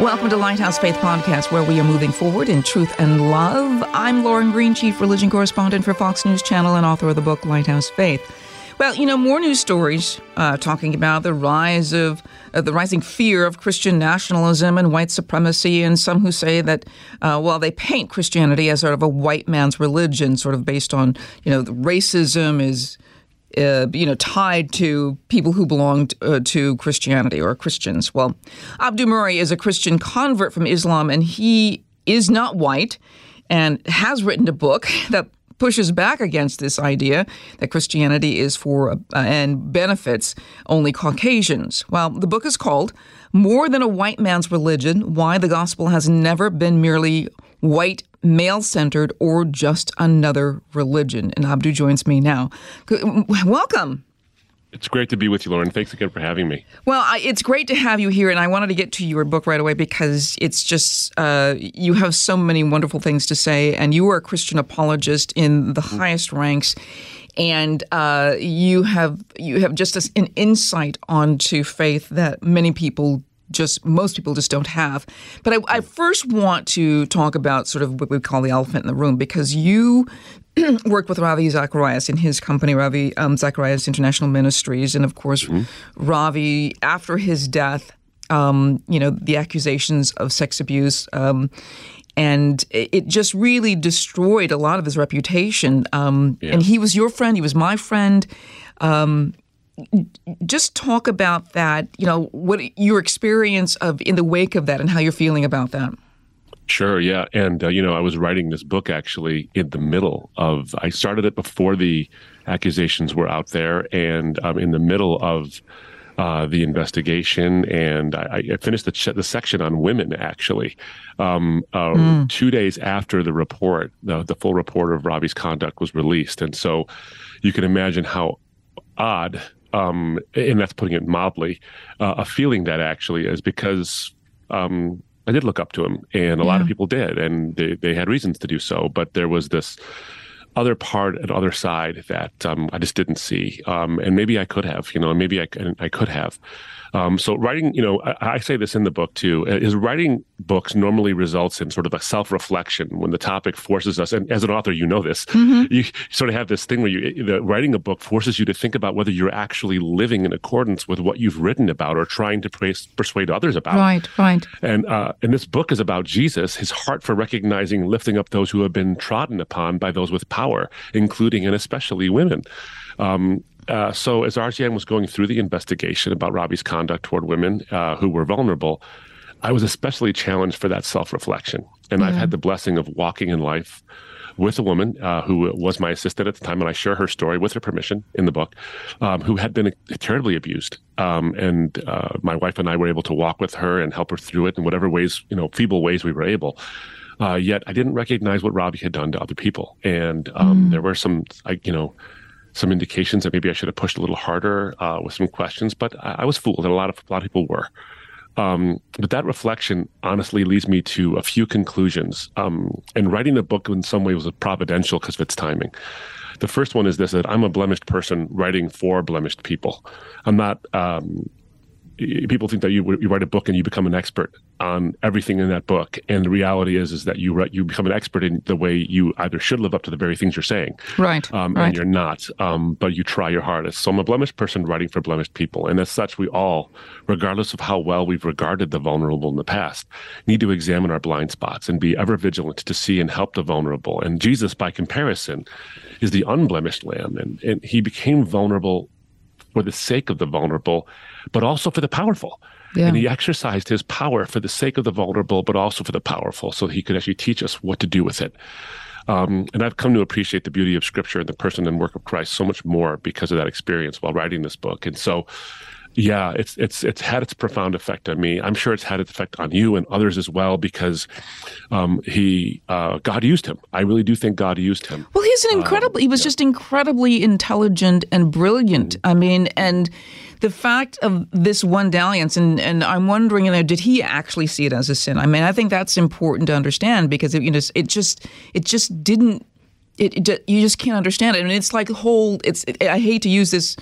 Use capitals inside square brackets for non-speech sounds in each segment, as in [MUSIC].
Welcome to Lighthouse Faith Podcast, where we are moving forward in truth and love. I'm Lauren Green, Chief Religion Correspondent for Fox News Channel and author of the book Lighthouse Faith. Well, you know, more news stories uh, talking about the rise of uh, the rising fear of Christian nationalism and white supremacy, and some who say that, uh, well, they paint Christianity as sort of a white man's religion, sort of based on, you know, racism is uh, you know, tied to people who belonged uh, to Christianity or Christians. Well, Abdu Murray is a Christian convert from Islam, and he is not white and has written a book [LAUGHS] that pushes back against this idea that Christianity is for uh, and benefits only Caucasians. Well, the book is called More Than a White Man's Religion Why the Gospel Has Never Been Merely White male centered, or just another religion. And Abdu joins me now. Welcome. It's great to be with you, Lauren. Thanks again for having me. Well, I, it's great to have you here, and I wanted to get to your book right away because it's just uh, you have so many wonderful things to say, and you are a Christian apologist in the mm-hmm. highest ranks, and uh, you have you have just an insight onto faith that many people just most people just don't have. But I, I first want to talk about sort of what we call the elephant in the room because you [CLEARS THROAT] worked with Ravi Zacharias in his company, Ravi um, Zacharias International Ministries, and of course, mm-hmm. Ravi after his death. Um, you know the accusations of sex abuse, um, and it just really destroyed a lot of his reputation. Um, yeah. And he was your friend; he was my friend. Um, just talk about that, you know, what your experience of in the wake of that and how you're feeling about that. Sure, yeah. And, uh, you know, I was writing this book actually in the middle of, I started it before the accusations were out there and um, in the middle of uh, the investigation. And I, I finished the, ch- the section on women actually um, uh, mm. two days after the report, the, the full report of Ravi's conduct was released. And so you can imagine how odd um, and that's putting it mildly, uh, a feeling that actually is because um, I did look up to him, and a yeah. lot of people did, and they, they had reasons to do so. But there was this other part and other side that um, I just didn't see, um, and maybe I could have, you know, maybe I, I could have. Um, so writing, you know, I, I, say this in the book too, uh, is writing books normally results in sort of a self-reflection when the topic forces us, and as an author, you know this, mm-hmm. you sort of have this thing where you, the, writing a book forces you to think about whether you're actually living in accordance with what you've written about or trying to persuade others about. Right, right. And, uh, and this book is about Jesus, his heart for recognizing, lifting up those who have been trodden upon by those with power, including and especially women. Um, uh, so as RZIM was going through the investigation about Ravi's conduct toward women uh, who were vulnerable, I was especially challenged for that self-reflection. And yeah. I've had the blessing of walking in life with a woman uh, who was my assistant at the time, and I share her story with her permission in the book, um, who had been terribly abused. Um, and uh, my wife and I were able to walk with her and help her through it in whatever ways, you know, feeble ways we were able. Uh, yet I didn't recognize what Robbie had done to other people, and um, mm. there were some, I, you know, some indications that maybe I should have pushed a little harder uh, with some questions, but I, I, was fooled, and a lot of a lot of people were. Um, but that reflection honestly leads me to a few conclusions. Um, and writing the book in some way was providential because of its timing. The first one is this: that I'm a blemished person writing for blemished people. I'm not um, people think that you, you write a book and you become an expert on everything in that book. And the reality is is that you write, you become an expert in the way you either should live up to the very things you're saying. Right, um, right. and you're not. Um, but you try your hardest. So i'm a blemished person writing for blemished people. And as such we all regardless of how well we've regarded the vulnerable in the past need to examine our blind spots and be ever vigilant to see and help the vulnerable. And jesus by comparison is the unblemished lamb. And, and he became vulnerable for the sake of the vulnerable, but also for the powerful. Yeah. And he exercised his power for the sake of the vulnerable, but also for the powerful, so he could actually teach us what to do with it. Um, and I've come to appreciate the beauty of Scripture and the person and work of Christ so much more because of that experience while writing this book. And so, yeah, it's it's it's had its profound effect on me. I'm sure it's had its effect on you and others as well because um, he uh, God used him. I really do think God used him. Well, he's an incredible. Um, he was yeah. just incredibly intelligent and brilliant. Mm-hmm. I mean, and the fact of this one dalliance, and, and I'm wondering, you know, did he actually see it as a sin? I mean, I think that's important to understand because it, you know, it just it just didn't. It, it you just can't understand it. I mean, it's like whole. It's. It, I hate to use this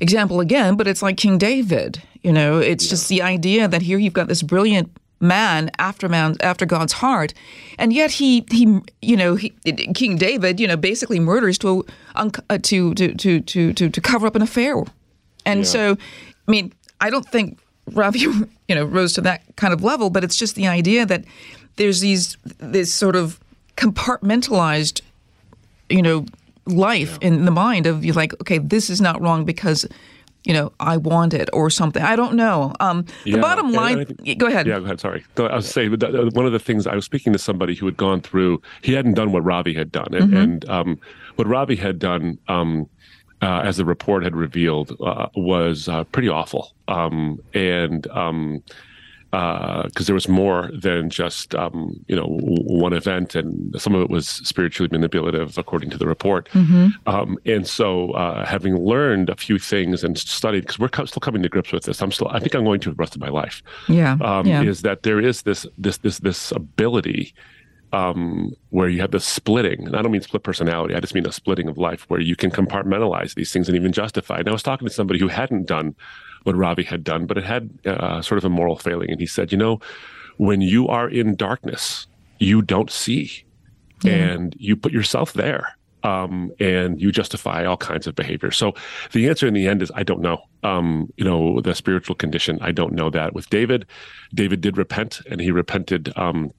example again, but it's like King David. You know, it's yeah. just the idea that here you've got this brilliant man after man after God's heart, and yet he he you know he, King David you know basically murders to uh, to, to to to to to cover up an affair and yeah. so, I mean, I don't think Ravi, [LAUGHS] you know, rose to that kind of level, but it's just the idea that there's these this sort of compartmentalized, you know, life yeah. in the mind of you like, okay, this is not wrong because you know, I want it or something. I don't know. Um, yeah, the bottom line. Think, go ahead. Yeah, go ahead. Sorry. I was saying one of the things I was speaking to somebody who had gone through. He hadn't done what Ravi had done, and, mm-hmm. and um, what Ravi had done. Um, uh, as the report had revealed, uh, was uh, pretty awful. Um, and um, because uh, there was more than just um, you know one event, and some of it was spiritually manipulative, according to the report. Mm-hmm. Um, and so, uh, having learned a few things and studied, because we're co- still coming to grips with this, I'm still. I think I'm going to the rest of my life. Yeah, um, yeah. Is that there is this this this this ability um, where you have the splitting. And I don't mean split personality. I just mean a splitting of life where you can compartmentalize these things and even justify. And I was talking to somebody who hadn't done what Ravi had done, but it had uh, sort of a moral failing. And he said, you know, when you are in darkness, you don't see, and you put yourself there. Um, and you justify all kinds of behavior. So the answer in the end is I don't know. Um, you know, the spiritual condition, I don't know that. With David, David did repent, and he repented um,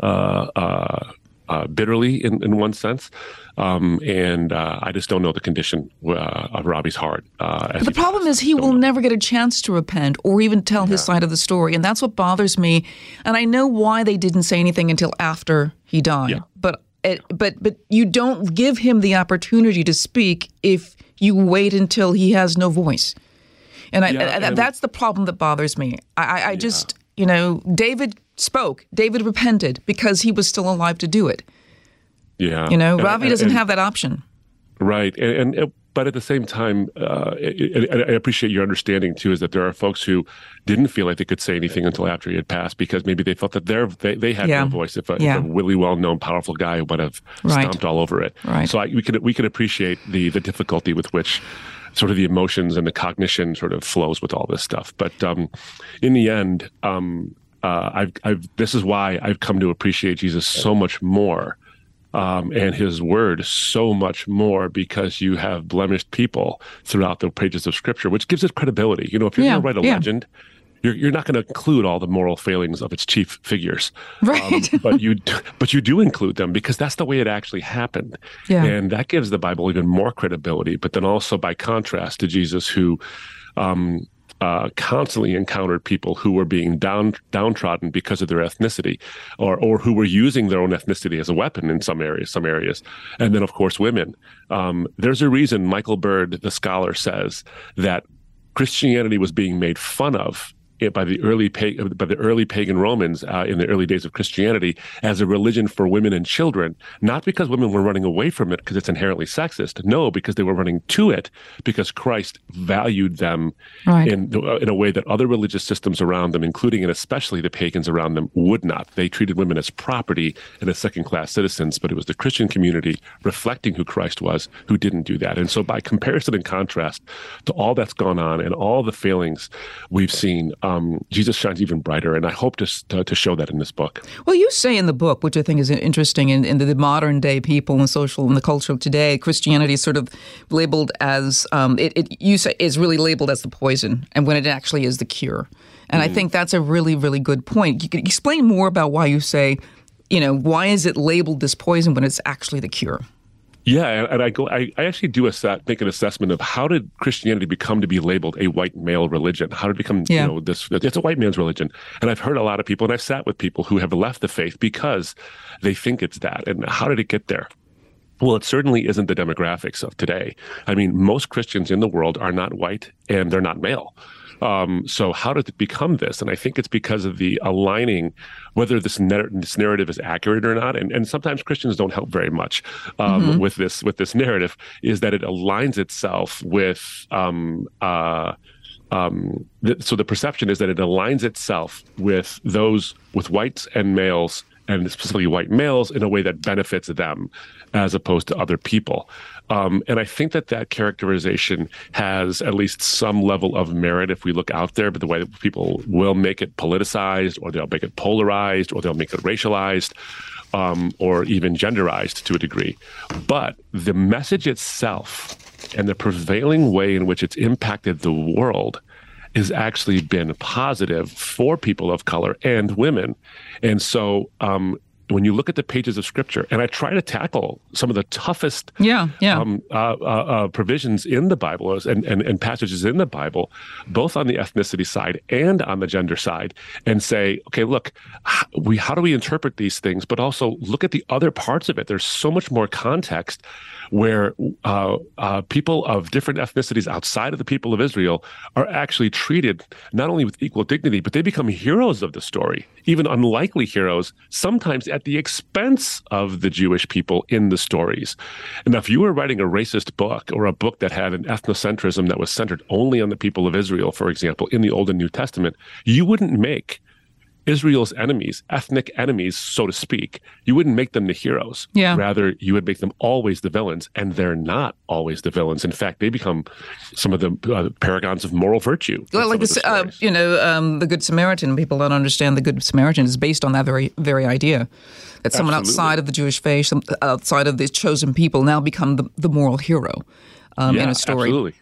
uh, uh, uh, bitterly in, in one sense. Um, and uh, I just don't know the condition uh, of Ravi's heart. Uh, the problem is he will know. never get a chance to repent or even tell yeah. his side of the story. And that's what bothers me. And I know why they didn't say anything until after he died. Yeah. But it, but but you don't give him the opportunity to speak if you wait until he has no voice. And, I, yeah, and that's the problem that bothers me. I, I just, you know, David spoke. David repented because he was still alive to do it. Yeah. You know, Ravi doesn't and, have that option. Right. And, and, but at the same time, uh, I appreciate your understanding too, is that there are folks who didn't feel like they could say anything until after he had passed because maybe they felt that they they had yeah. no voice. If a, yeah. if a, really well known, powerful guy would have right. stomped all over it. Right. So I, we could we could appreciate the the difficulty with which sort of the emotions and the cognition sort of flows with all this stuff. But um, in the end, um, uh, I've, I've, this is why I've come to appreciate Jesus so much more um, and his word so much more because you have blemished people throughout the pages of scripture, which gives it credibility. You know, if you're yeah, going to write a yeah. legend, you're, you're not going to include all the moral failings of its chief figures, [LAUGHS] right? Um, but you but you do include them because that's the way it actually happened, yeah. and that gives the Bible even more credibility. But then also by contrast to Jesus, who um, uh, constantly encountered people who were being down downtrodden because of their ethnicity, or or who were using their own ethnicity as a weapon in some areas. Some areas, and then of course women. Um, there's a reason Michael Bird, the scholar, says that Christianity was being made fun of by the early by the early pagan Romans uh, in the early days of Christianity as a religion for women and children, not because women were running away from it because it's inherently sexist. No, because they were running to it because Christ valued them right. in uh, in a way that other religious systems around them, including and especially the pagans around them, would not. They treated women as property and as second class citizens, but it was the Christian community reflecting who Christ was who didn't do that. And so, by comparison and contrast to all that's gone on and all the failings we've seen. Um, Jesus shines even brighter. And I hope to, to, to, show that in this book. Well, you say in the book, which I think is interesting, in, in the modern day people and social and the culture of today, Christianity is sort of labeled as, um, it, it, you say, is really labeled as the poison, and when it actually is the cure. And mm. I think that's a really, really good point. You could explain more about why you say, you know, why is it labeled this poison when it's actually the cure? Yeah, and I go. I, I actually do a make an assessment of how did Christianity become to be labeled a white male religion? How did it become, yeah. you know, this? It's a white man's religion, and I've heard a lot of people, and I've sat with people who have left the faith because they think it's that. And how did it get there? Well, it certainly isn't the demographics of today. I mean, most Christians in the world are not white and they're not male. Um, so how did it become this? And I think it's because of the aligning, whether this, this narrative is accurate or not. And, and sometimes Christians don't help very much um, mm-hmm. with this with this narrative. Is that it aligns itself with. Um, uh, um, th- so the perception is that it aligns itself with those with whites and males and specifically white males in a way that benefits them as opposed to other people. Um, and I think that that characterization has at least some level of merit if we look out there, but the way that people will make it politicized or they'll make it polarized or they'll make it racialized. Um, or even genderized to a degree. But the message itself and the prevailing way in which it's impacted the world has actually been positive for people of color and women. And so um, when you look at the pages of scripture, and I try to tackle some of the toughest yeah, yeah. Um, uh, uh, uh, provisions in the Bible and, and, and passages in the Bible, both on the ethnicity side and on the gender side, and say, okay, look, we how do we interpret these things, but also look at the other parts of it. There's so much more context where uh, uh, people of different ethnicities outside of the people of Israel are actually treated not only with equal dignity, but they become heroes of the story, even unlikely heroes, sometimes at the expense of the Jewish people in the stories. And if you were writing a racist book or a book that had an ethnocentrism that was centered only on the people of Israel, for example, in the Old and New Testament, you wouldn't make Israel's enemies, ethnic enemies, so to speak, you wouldn't make them the heroes. Yeah. Rather, you would make them always the villains, and they're not always the villains. In fact, they become some of the uh, paragons of moral virtue. Well, like this, uh, you know, um, the Good Samaritan. People don't understand the Good Samaritan is based on that very very idea that someone Absolutely. outside of the Jewish faith, outside of the chosen people, now become the, the moral hero um, yeah, in a story. Absolutely.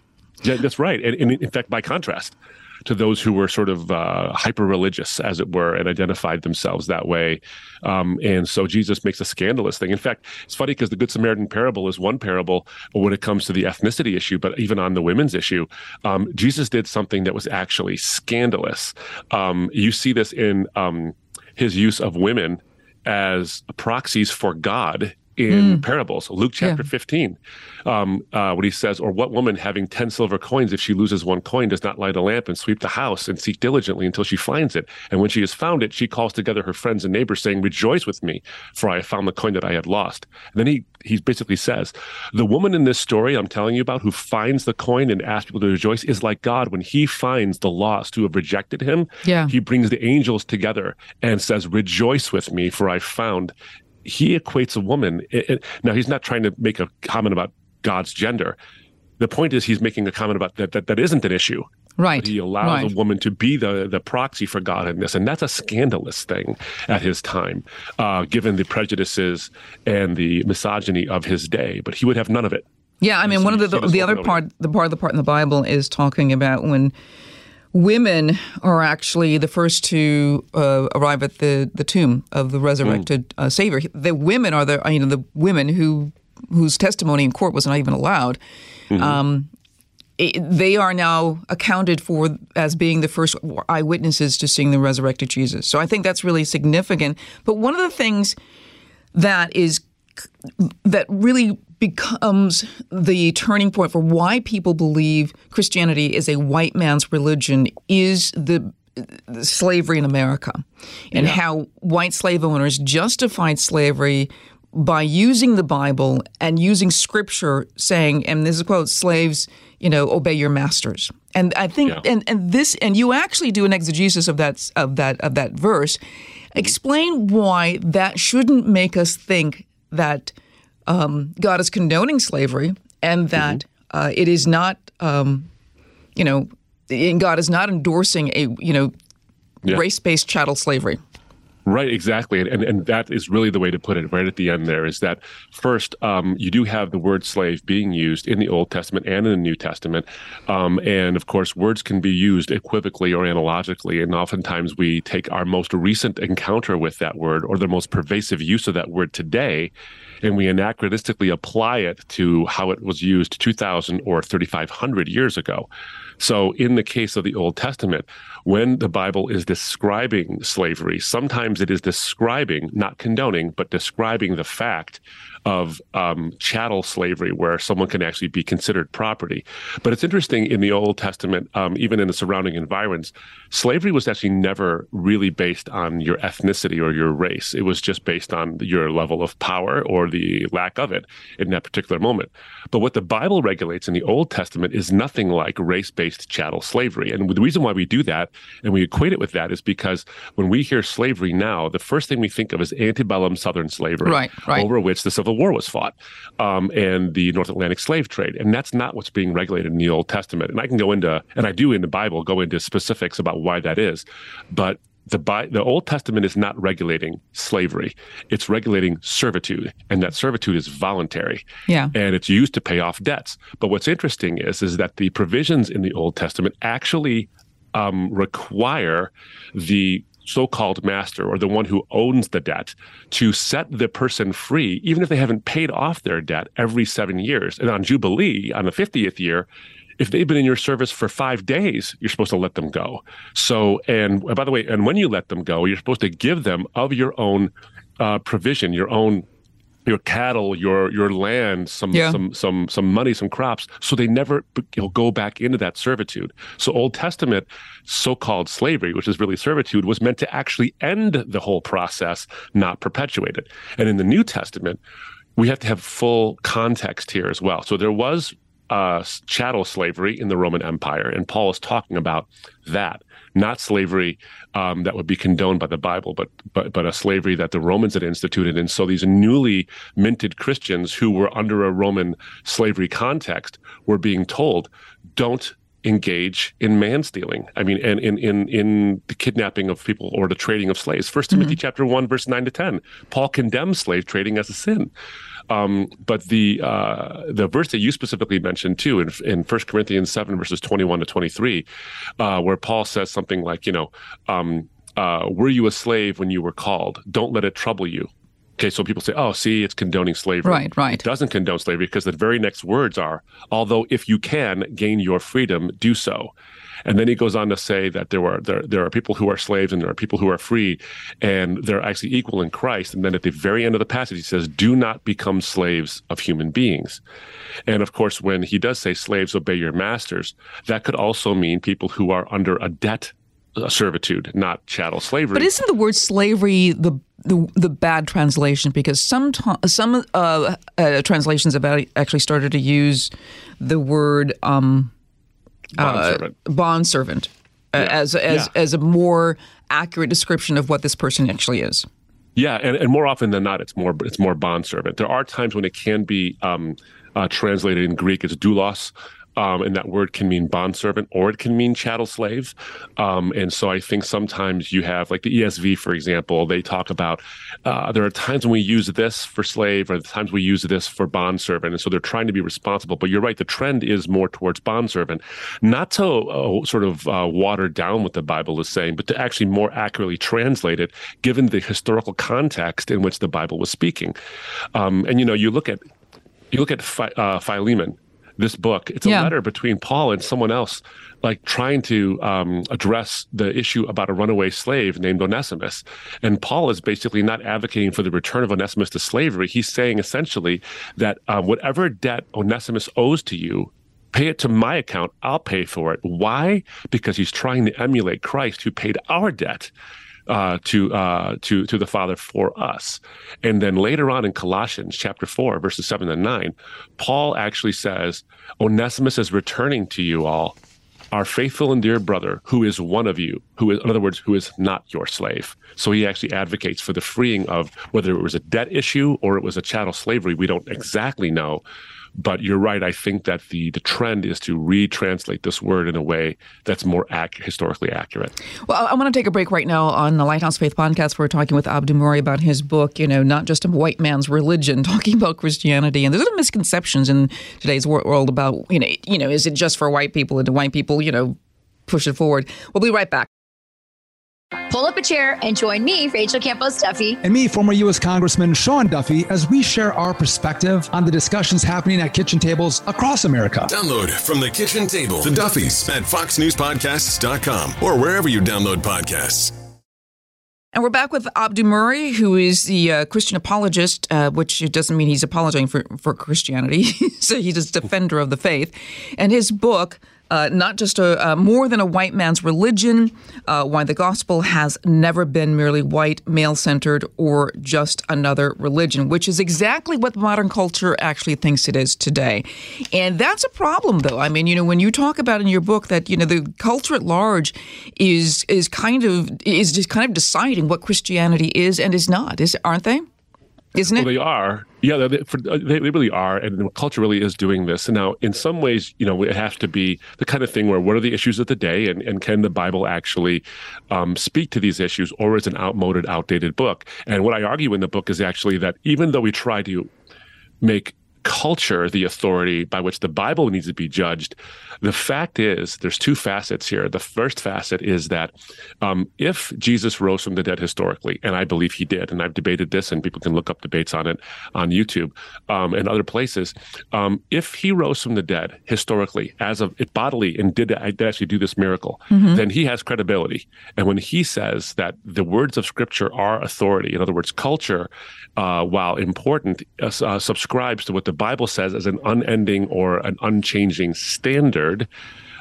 Yeah, that's right. And, and in fact, by contrast, to those who were sort of uh, hyper religious, as it were, and identified themselves that way. Um, and so Jesus makes a scandalous thing. In fact, it's funny because the Good Samaritan parable is one parable when it comes to the ethnicity issue, but even on the women's issue, um, Jesus did something that was actually scandalous. Um, you see this in um, his use of women as proxies for God in mm. parables. Luke chapter yeah. 15, um, uh, when he says, Or what woman having 10 silver coins, if she loses one coin, does not light a lamp and sweep the house and seek diligently until she finds it? And when she has found it, she calls together her friends and neighbors, saying, Rejoice with me, for I have found the coin that I had lost. And then he, he basically says, The woman in this story I'm telling you about who finds the coin and asks people to rejoice is like God. When he finds the lost who have rejected him, yeah. he brings the angels together and says, Rejoice with me, for I found he equates a woman. It, it, now, he's not trying to make a comment about God's gender. The point is, he's making a comment about that that, that isn't an issue. Right. he allows right. a woman to be the, the proxy for God in this. And that's a scandalous thing at his time, uh, given the prejudices and the misogyny of his day. But he would have none of it. Yeah, I mean, so one of the, the, the other part, the part of the part in the Bible is talking about when women are actually the first to uh, arrive at the, the tomb of the resurrected mm. uh, Savior. The women are the you know the women who whose testimony in court was not even allowed. Mm-hmm. Um, it, they are now accounted for as being the first eyewitnesses to seeing the resurrected Jesus. So I think that's really significant. But one of the things that is that really becomes the turning point for why people believe Christianity is a white man's religion is the, slavery in America and yeah. how white slave owners justified slavery by using the Bible and using scripture saying, and this is a quote, slaves, you know, obey your masters. And I think yeah. and, and this and you actually do an exegesis of that of that of that verse. Mm-hmm. Explain why that shouldn't make us think that um, God is condoning slavery and that mm-hmm. uh, it is not, um, you know, God is not endorsing a, you know, yeah. race-based chattel slavery. Right, exactly, and, and and that is really the way to put it. Right at the end, there is that first, um, you do have the word slave being used in the Old Testament and in the New Testament, um, and of course, words can be used equivocally or analogically, and oftentimes we take our most recent encounter with that word or the most pervasive use of that word today, and we anachronistically apply it to how it was used 2,000 or 3,500 years ago. So, in the case of the Old Testament, when the Bible is describing slavery, sometimes it is describing, not condoning, but describing the fact of um, chattel slavery, where someone can actually be considered property. But it's interesting in the Old Testament, um, even in the surrounding environs, slavery was actually never really based on your ethnicity or your race. It was just based on your level of power or the lack of it in that particular moment. But what the Bible regulates in the Old Testament is nothing like race based chattel slavery. And the reason why we do that and we equate it with that is because when we hear slavery now, the first thing we think of is antebellum Southern slavery, right, right. over which the Civil Civil War was fought um, and the North Atlantic slave trade. And that's not what's being regulated in the Old Testament. And I can go into, and I do in the Bible, go into specifics about why that is. But the, the Old Testament is not regulating slavery. It's regulating servitude, and that servitude is voluntary. Yeah. And it's used to pay off debts. But what's interesting is, is that the provisions in the Old Testament actually um, require the so-called master or the one who owns the debt to set the person free even if they haven't paid off their debt every 7 years. And on jubilee on the 50th year if they've been in your service for 5 days you're supposed to let them go. So and by the way and when you let them go you're supposed to give them of your own uh, provision your own your cattle, your your land, some yeah. some some some money, some crops, so they never you know, go back into that servitude. So Old Testament so-called slavery, which is really servitude, was meant to actually end the whole process, not perpetuate it. And in the New Testament, we have to have full context here as well. So there was uh, chattel slavery in the Roman Empire, and Paul is talking about that not slavery um, that would be condoned by the Bible, but but but a slavery that the Romans had instituted. And so these newly minted Christians who were under a Roman slavery context were being told, don't engage in man stealing. I mean, and in in in the kidnapping of people or the trading of slaves. First Timothy mm-hmm. chapter one, verse nine to ten. Paul condemns slave trading as a sin. Um, but the uh, the verse that you specifically mentioned too in in First Corinthians seven verses twenty one to twenty three, uh, where Paul says something like, you know, um, uh, were you a slave when you were called? Don't let it trouble you. Okay, so people say, "Oh, see, it's condoning slavery." Right, right. It doesn't condone slavery because the very next words are, "Although if you can gain your freedom, do so." And then he goes on to say that there were there, there are people who are slaves and there are people who are free, and they're actually equal in Christ. And then at the very end of the passage, he says, "Do not become slaves of human beings." And of course, when he does say, "Slaves, obey your masters," that could also mean people who are under a debt servitude, not chattel slavery. But isn't the word slavery the the, the bad translation? Because some some uh, uh, translations have actually started to use the word um, bondservant, uh, bond servant uh, yeah. as as yeah. as a more accurate description of what this person actually is. Yeah, and, and more often than not, it's more it's more bond servant. There are times when it can be um, uh, translated in Greek as doulos, um, and that word can mean bondservant or it can mean chattel slave. Um, and so I think sometimes you have, like the ESV, for example, they talk about uh, there are times when we use this for slave or the times we use this for bondservant. And so they're trying to be responsible. But you're right, the trend is more towards bondservant, not to uh, sort of uh, water down what the Bible is saying, but to actually more accurately translate it given the historical context in which the Bible was speaking. Um, and, you know, you look at you look at uh, Philemon, this book. It's a yeah. letter between Paul and someone else, like trying to um, address the issue about a runaway slave named Onesimus. And Paul is basically not advocating for the return of Onesimus to slavery. He's saying essentially that uh, whatever debt Onesimus owes to you, pay it to my account. I'll pay for it. Why? Because he's trying to emulate Christ who paid our debt uh, to uh, to to the Father for us. And then later on in Colossians chapter four, verses seven and nine, Paul actually says, "Onesimus is returning to you all." Our faithful and dear brother, who is one of you, who is, in other words, who is not your slave. So he actually advocates for the freeing of whether it was a debt issue or it was a chattel slavery. We don't exactly know, but you're right. I think that the the trend is to retranslate this word in a way that's more ac- historically accurate. Well, I want to take a break right now on the Lighthouse Faith podcast. We're talking with Abdu Murray about his book, you know, not just a white man's religion, [LAUGHS] talking about Christianity. And there's some misconceptions in today's world about, you know, you know, is it just for white people and do white people, you know, push it forward? We'll be right back. Pull up a chair and join me, Rachel Campos Duffy, and me, former U.S. Congressman Sean Duffy, as we share our perspective on the discussions happening at kitchen tables across America. Download from the kitchen table the Duffys at foxnewspodcasts.com or wherever you download podcasts. And we're back with Abdu Murray, who is the uh, Christian apologist, uh, which doesn't mean he's apologizing for, for Christianity. [LAUGHS] so he's a defender of the faith. And his book, uh, not just a, more than a white man's religion, uh, why the gospel has never been merely white, male centered, or just another religion, which is exactly what modern culture actually thinks it is today. And that's a problem, though. I mean, you know, when you talk about in your book that you know the culture at large is is kind of is just kind of deciding what Christianity is and is not, is aren't they? Isn't it? Well, they are. Yeah, they, for, uh, they, they, really are, and the culture really is doing this. And now, in some ways, you know, it has to be the kind of thing where what are the issues of the day, and, and can the Bible actually um, speak to these issues, or is it an outmoded, outdated book? And what I argue in the book is actually that even though we try to make culture the authority by which the Bible needs to be judged. The fact is, there's two facets here. The first facet is that um, if Jesus rose from the dead historically, and I believe he did, and I've debated this, and people can look up debates on it on YouTube um, and other places. Um, if he rose from the dead historically, as of it bodily, and did, did actually do this miracle, mm-hmm. then he has credibility. And when he says that the words of Scripture are authority, in other words, culture, uh, while important, uh, uh subscribes to what the the Bible says as an unending or an unchanging standard,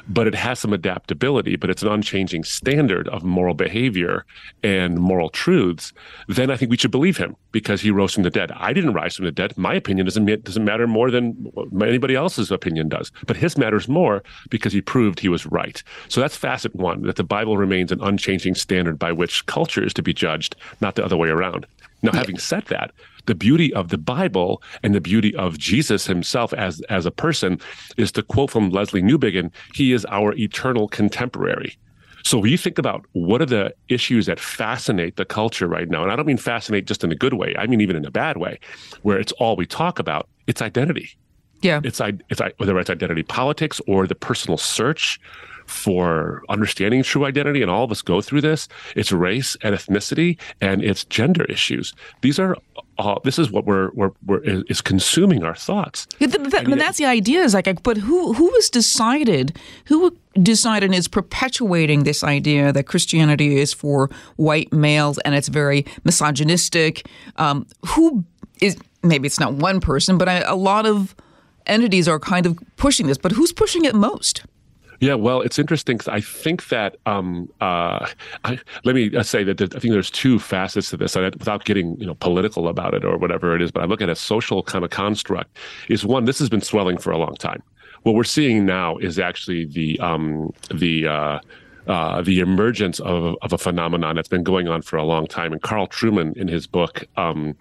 but it has some adaptability, but it's an unchanging standard of moral behavior and moral truths, then I think we should believe him because he rose from the dead. I didn't rise from the dead. My opinion doesn't doesn't matter more than anybody else's opinion does, but his matters more because he proved he was right. So that's facet one: that the Bible remains an unchanging standard by which culture is to be judged, not the other way around. Now, having said that, the beauty of the Bible and the beauty of Jesus himself as, as a person is to quote from Lesslie Newbigin, he is our eternal contemporary. So when you think about what are the issues that fascinate the culture right now, and I don't mean fascinate just in a good way, I mean even in a bad way, where it's all we talk about, it's identity. Yeah. It's it's whether it's identity politics or the personal search for understanding true identity, and all of us go through this. It's race and ethnicity, and it's gender issues. These are uh, this is what we're, we're, we're is consuming our thoughts. Yeah, that, that's the idea. Is like, but who who has decided? Who decided and is perpetuating this idea that Christianity is for white males and it's very misogynistic? Um, who is maybe it's not one person, but a, a lot of entities are kind of pushing this. But who's pushing it most? Yeah, well, it's interesting I think that um, uh, I, let me uh, say that I think there's two facets to this, without getting you know political about it or whatever it is. But I look at a social kind of construct. Is one this has been swelling for a long time. What we're seeing now is actually the um, the uh, uh, the emergence of, of a phenomenon that's been going on for a long time. And Carl Trueman, in his book, um,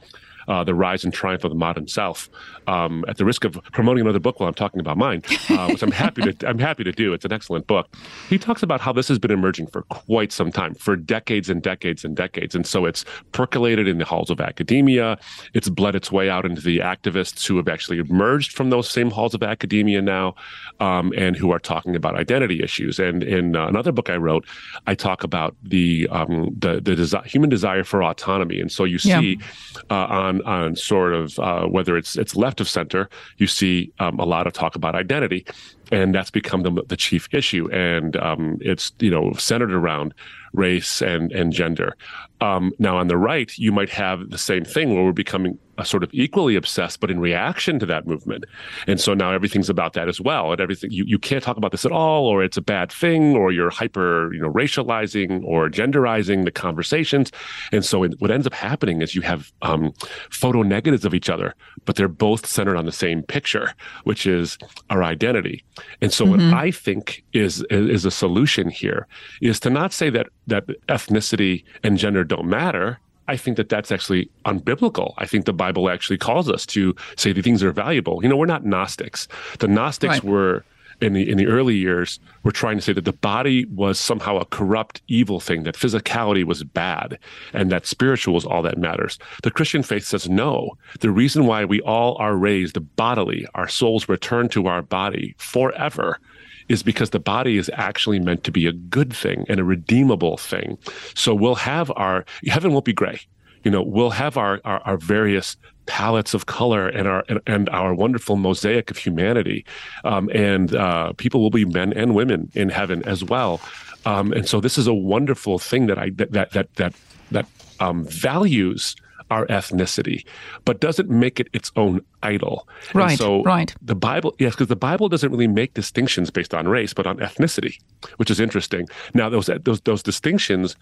uh, The Rise and Triumph of the Modern Self, um, at the risk of promoting another book while I'm talking about mine, uh, which I'm happy to I'm happy to do. It's an excellent book. He talks about how this has been emerging for quite some time, for decades and decades and decades, and so it's percolated in the halls of academia. It's bled its way out into the activists who have actually emerged from those same halls of academia now, um, and who are talking about identity issues. And in uh, another book I wrote, I talk about the um, the the desi- human desire for autonomy, and so you see yeah. uh, on on sort of uh, whether it's it's left of center, you see um, a lot of talk about identity, and that's become the, the chief issue. And um, it's you know centered around race and and gender. Um, now on the right, you might have the same thing where we're becoming sort of equally obsessed, but in reaction to that movement. And so now everything's about that as well. And everything you, you can't talk about this at all, or it's a bad thing, or you're hyper, you know, racializing or genderizing the conversations. And so it, what ends up happening is you have um, photo negatives of each other, but they're both centered on the same picture, which is our identity. And so mm-hmm. what I think is is a solution here is to not say that that ethnicity and gender don't matter I think that that's actually unbiblical. I think the Bible actually calls us to say the things are valuable. You know, we're not Gnostics. The Gnostics right. were in the in the early years were trying to say that the body was somehow a corrupt, evil thing, that physicality was bad, and that spiritual was all that matters. The Christian faith says no. The reason why we all are raised bodily, our souls return to our body forever, is because the body is actually meant to be a good thing and a redeemable thing. So we'll have our heaven won't be gray. You know, we'll have our our, our various palettes of color and our and, and our wonderful mosaic of humanity, um, and uh, people will be men and women in heaven as well. Um, and so this is a wonderful thing that I that that that that, that um, values our ethnicity, but doesn't make it its own idol. Right. And so right. the Bible, yes, because the Bible doesn't really make distinctions based on race, but on ethnicity, which is interesting. Now, those those those distinctions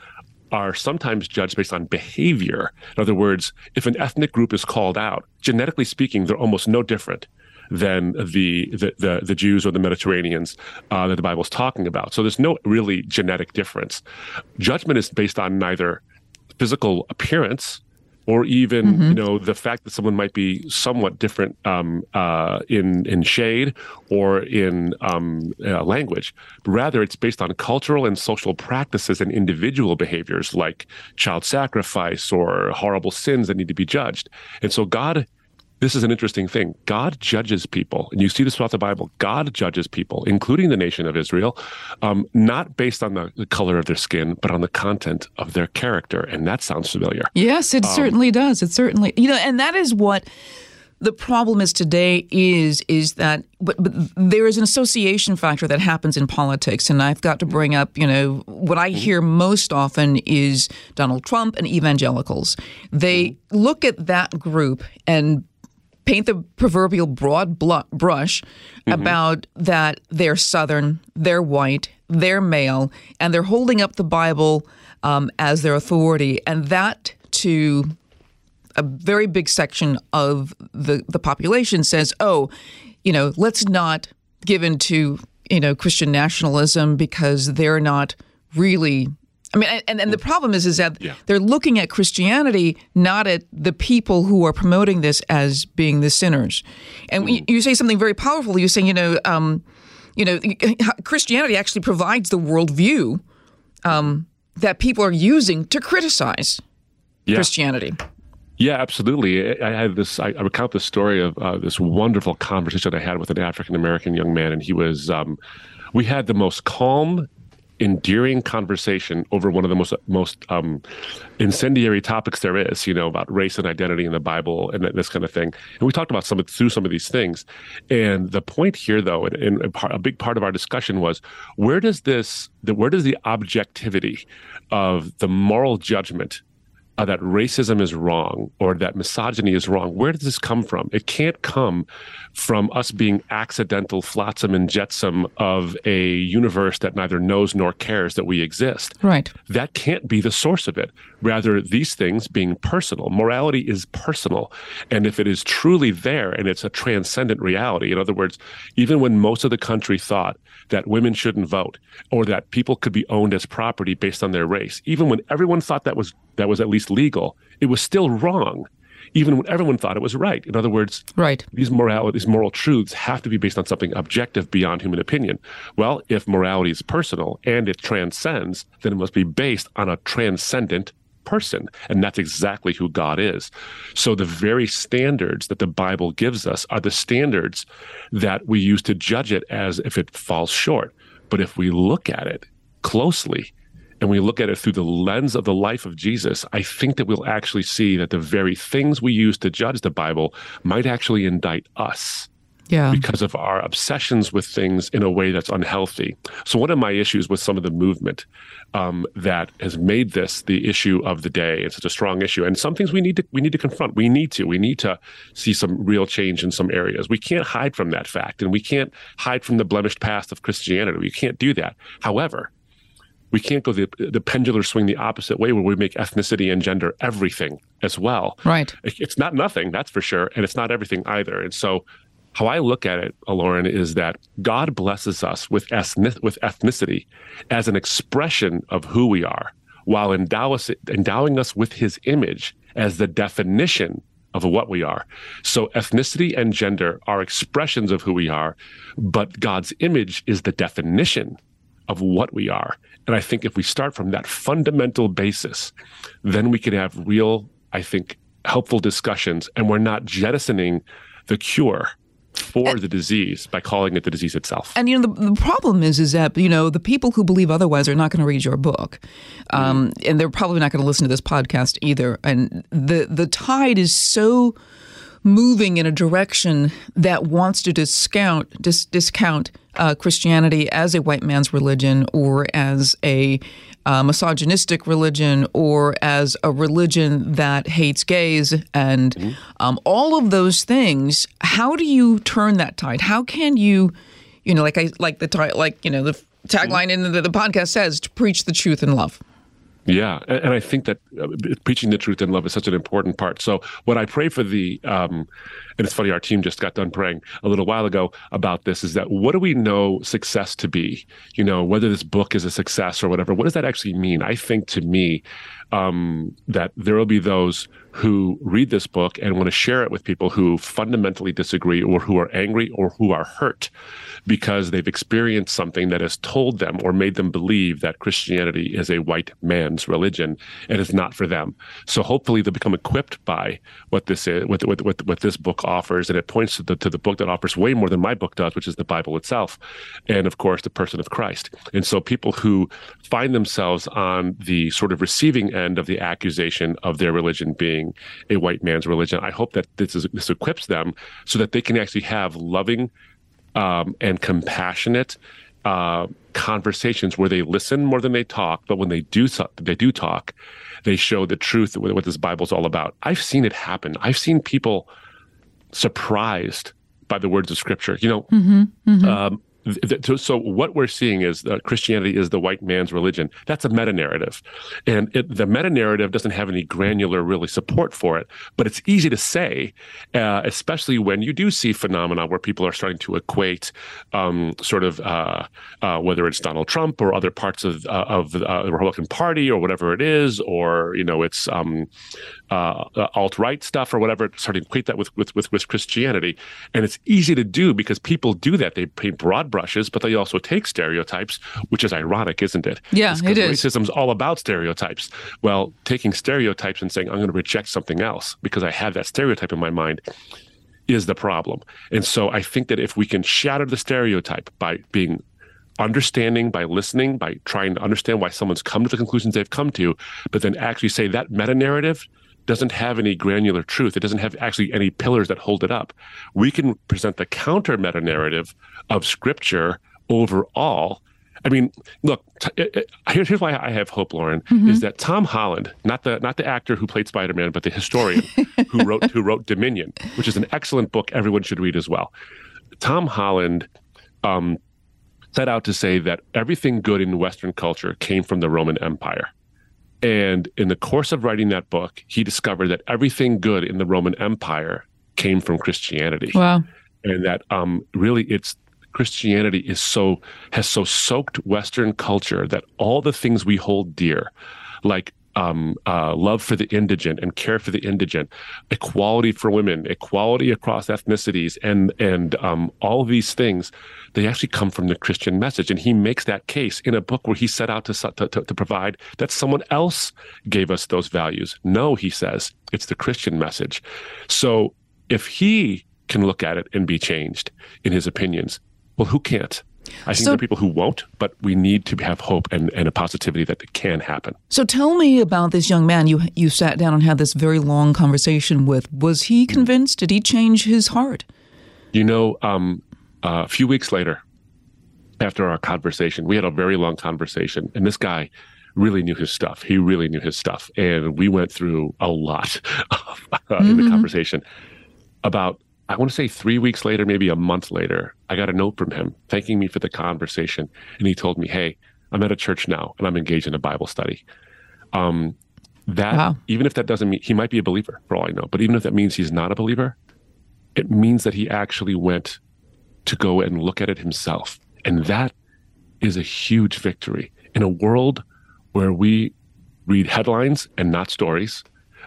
are sometimes judged based on behavior. In other words, if an ethnic group is called out, genetically speaking, they're almost no different than the the the, the Jews or the Mediterraneans uh, that the Bible is talking about. So there's no really genetic difference. Judgment is based on neither physical appearance or even mm-hmm. you know the fact that someone might be somewhat different um, uh, in in shade or in um, uh, language. Rather, it's based on cultural and social practices and individual behaviors like child sacrifice or horrible sins that need to be judged. And so God this is an interesting thing. God judges people, and you see this throughout the Bible. God judges people, including the nation of Israel, um, not based on the, the, color of their skin, but on the content of their character. And that sounds familiar. Yes, it um, certainly does. It certainly, you know, and that is what the problem is today is is that but, but there is an association factor that happens in politics and I've got to bring up you know what I hear most often is Donald Trump and evangelicals they look at that group and paint the proverbial broad brush mm-hmm. about that they're Southern, they're white, they're male, and they're holding up the Bible um, as their authority. And that to a very big section of the, the population says, oh, you know, let's not give in to, you know, Christian nationalism because they're not really I mean, and, and the problem is, is that yeah. they're looking at Christianity not at the people who are promoting this as being the sinners. And mm. you, you, say something very powerful. You say, you know, um, you know, [LAUGHS] Christianity actually provides the worldview um, that people are using to criticize yeah. Christianity. Yeah, absolutely. I had this. I, recount the story of uh, this wonderful conversation I had with an African American young man, and he was. Um, we had the most calm endearing conversation over one of the most most um, incendiary topics there is, you know, about race and identity in the Bible and this kind of thing. And we talked about some through some of these things. And the point here, though, and, and a, a big part of our discussion was where does this, the, where does the objectivity of the moral judgment uh, that racism is wrong or that misogyny is wrong. Where does this come from? It can't come from us being accidental flotsam and jetsam of a universe that neither knows nor cares that we exist. Right. That can't be the source of it. Rather, these things being personal. Morality is personal. And if it is truly there and it's a transcendent reality, in other words, even when most of the country thought that women shouldn't vote or that people could be owned as property based on their race, even when everyone thought that was that was at least legal, it was still wrong, even when everyone thought it was right. In other words, right. these morality, these moral truths have to be based on something objective beyond human opinion. Well, if morality is personal and it transcends, then it must be based on a transcendent person. And that's exactly who God is. So the very standards that the Bible gives us are the standards that we use to judge it as if it falls short. But if we look at it closely, and we look at it through the lens of the life of Jesus, I think that we'll actually see that the very things we use to judge the Bible might actually indict us. Yeah. Because of our obsessions with things in a way that's unhealthy. So, one of my issues with some of the movement um, that has made this the issue of the day, it's such a strong issue, and some things we need to we need to confront. We need to we need to see some real change in some areas. We can't hide from that fact, and we can't hide from the blemished past of Christianity. We can't do that. However, we can't go the the pendular swing the opposite way where we make ethnicity and gender everything as well. Right. It's not nothing, that's for sure, and it's not everything either. And so how I look at it, Lauren, is that God blesses us with ethnic, with ethnicity as an expression of who we are, while endow us, endowing us with His image as the definition of what we are. So ethnicity and gender are expressions of who we are, but God's image is the definition of what we are. And I think if we start from that fundamental basis, then we can have real, I think, helpful discussions and we're not jettisoning the cure for the disease by calling it the disease itself. And you know the, the problem is is that you know the people who believe otherwise are not going to read your book, um, mm. and they're probably not going to listen to this podcast either. And the the tide is so moving in a direction that wants to discount dis- discount uh, Christianity as a white man's religion or as a uh, misogynistic religion or as a religion that hates gays and mm-hmm. um, all of those things. How do you turn that tide? How can you, you know, like I like the like you know the tagline mm-hmm. in the, the podcast says to preach the truth in love. Yeah, and I think that uh, preaching the truth in love is such an important part. So what I pray for the, um, and it's funny, our team just got done praying a little while ago about this. Is that what do we know success to be? You know, whether this book is a success or whatever. What does that actually mean? I think to me, um, that there will be those who read this book and want to share it with people who fundamentally disagree or who are angry or who are hurt because they've experienced something that has told them or made them believe that Christianity is a white man's religion and it's not for them. So hopefully they'll become equipped by what this is, what, what, what, what this book offers. And it points to the, to the book that offers way more than my book does, which is the Bible itself. And of course, the person of Christ. And so people who find themselves on the sort of receiving end of the accusation of their religion being a white man's religion, I hope that this, is, this equips them so that they can actually have loving um, and compassionate uh, conversations where they listen more than they talk, but when they do they do talk, they show the truth of what this Bible's all about. I've seen it happen. I've seen people surprised by the words of Scripture. You know, mm-hmm, mm-hmm. Um, so what we're seeing is that Christianity is the white man's religion. That's a meta narrative, and it, the meta narrative doesn't have any granular really support for it. But it's easy to say, uh, especially when you do see phenomena where people are starting to equate um, sort of uh, uh, whether it's Donald Trump or other parts of uh, of uh, the Republican Party or whatever it is, or you know it's um, uh, alt right stuff or whatever, starting to equate that with, with with with Christianity, and it's easy to do because people do that. They paint broad brushes, but they also take stereotypes, which is ironic, isn't it? Yeah, it is. Racism's all about stereotypes. Well, taking stereotypes and saying I'm going to reject something else because I have that stereotype in my mind is the problem. And so I think that if we can shatter the stereotype by being understanding by listening, by trying to understand why someone's come to the conclusions they've come to, but then actually say that meta narrative doesn't have any granular truth. It doesn't have actually any pillars that hold it up. We can present the counter meta narrative of scripture overall. I mean, look. T- here's why I have hope, Lauren. Mm-hmm. Is that Tom Holland, not the not the actor who played Spider Man, but the historian who [LAUGHS] wrote who wrote Dominion, which is an excellent book everyone should read as well. Tom Holland um, set out to say that everything good in Western culture came from the Roman Empire. And in the course of writing that book, he discovered that everything good in the Roman Empire came from Christianity. Wow. And that um, really it's Christianity is so has so soaked Western culture that all the things we hold dear, like um, uh, love for the indigent and care for the indigent, equality for women, equality across ethnicities, and and um, all these things, they actually come from the Christian message. And he makes that case in a book where he set out to, to, to provide that someone else gave us those values. No, he says it's the Christian message. So if he can look at it and be changed in his opinions, well, who can't? I think so, there are people who won't, but we need to have hope and, and a positivity that it can happen. So tell me about this young man you you sat down and had this very long conversation with. Was he convinced? Did he change his heart? You know, um, uh, a few weeks later, after our conversation, we had a very long conversation, and this guy really knew his stuff. He really knew his stuff, and we went through a lot [LAUGHS] uh, mm-hmm. in the conversation about I want to say three weeks later, maybe a month later, I got a note from him thanking me for the conversation. And he told me, Hey, I'm at a church now and I'm engaged in a Bible study. Um, that, wow. even if that doesn't mean he might be a believer for all I know, but even if that means he's not a believer, it means that he actually went to go and look at it himself. And that is a huge victory in a world where we read headlines and not stories.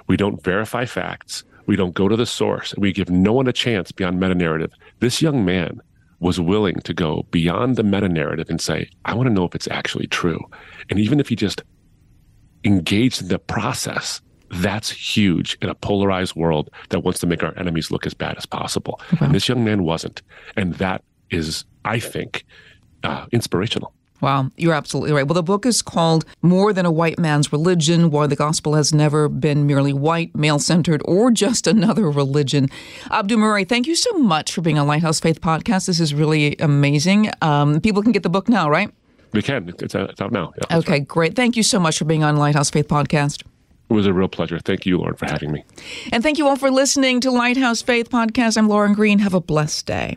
We don't verify facts we don't go to the source, and we give no one a chance beyond meta narrative. This young man was willing to go beyond the meta narrative and say, I want to know if it's actually true. And even if he just engaged in the process, That's huge in a polarized world that wants to make our enemies look as bad as possible. And this young man wasn't. And that is, I think, uh, inspirational. Wow, you're absolutely right. Well, the book is called More Than a White Man's Religion Why the Gospel Has Never Been Merely White, Male Centered, or Just Another Religion. Abdu Murray, thank you so much for being on Lighthouse Faith Podcast. This is really amazing. Um, people can get the book now, right? We can. It's, it's out now. Yeah, okay, right. great. Thank you so much for being on Lighthouse Faith Podcast. It was a real pleasure. Thank you, Lauren, for having me. And thank you all for listening to Lighthouse Faith Podcast. I'm Lauren Green. Have a blessed day.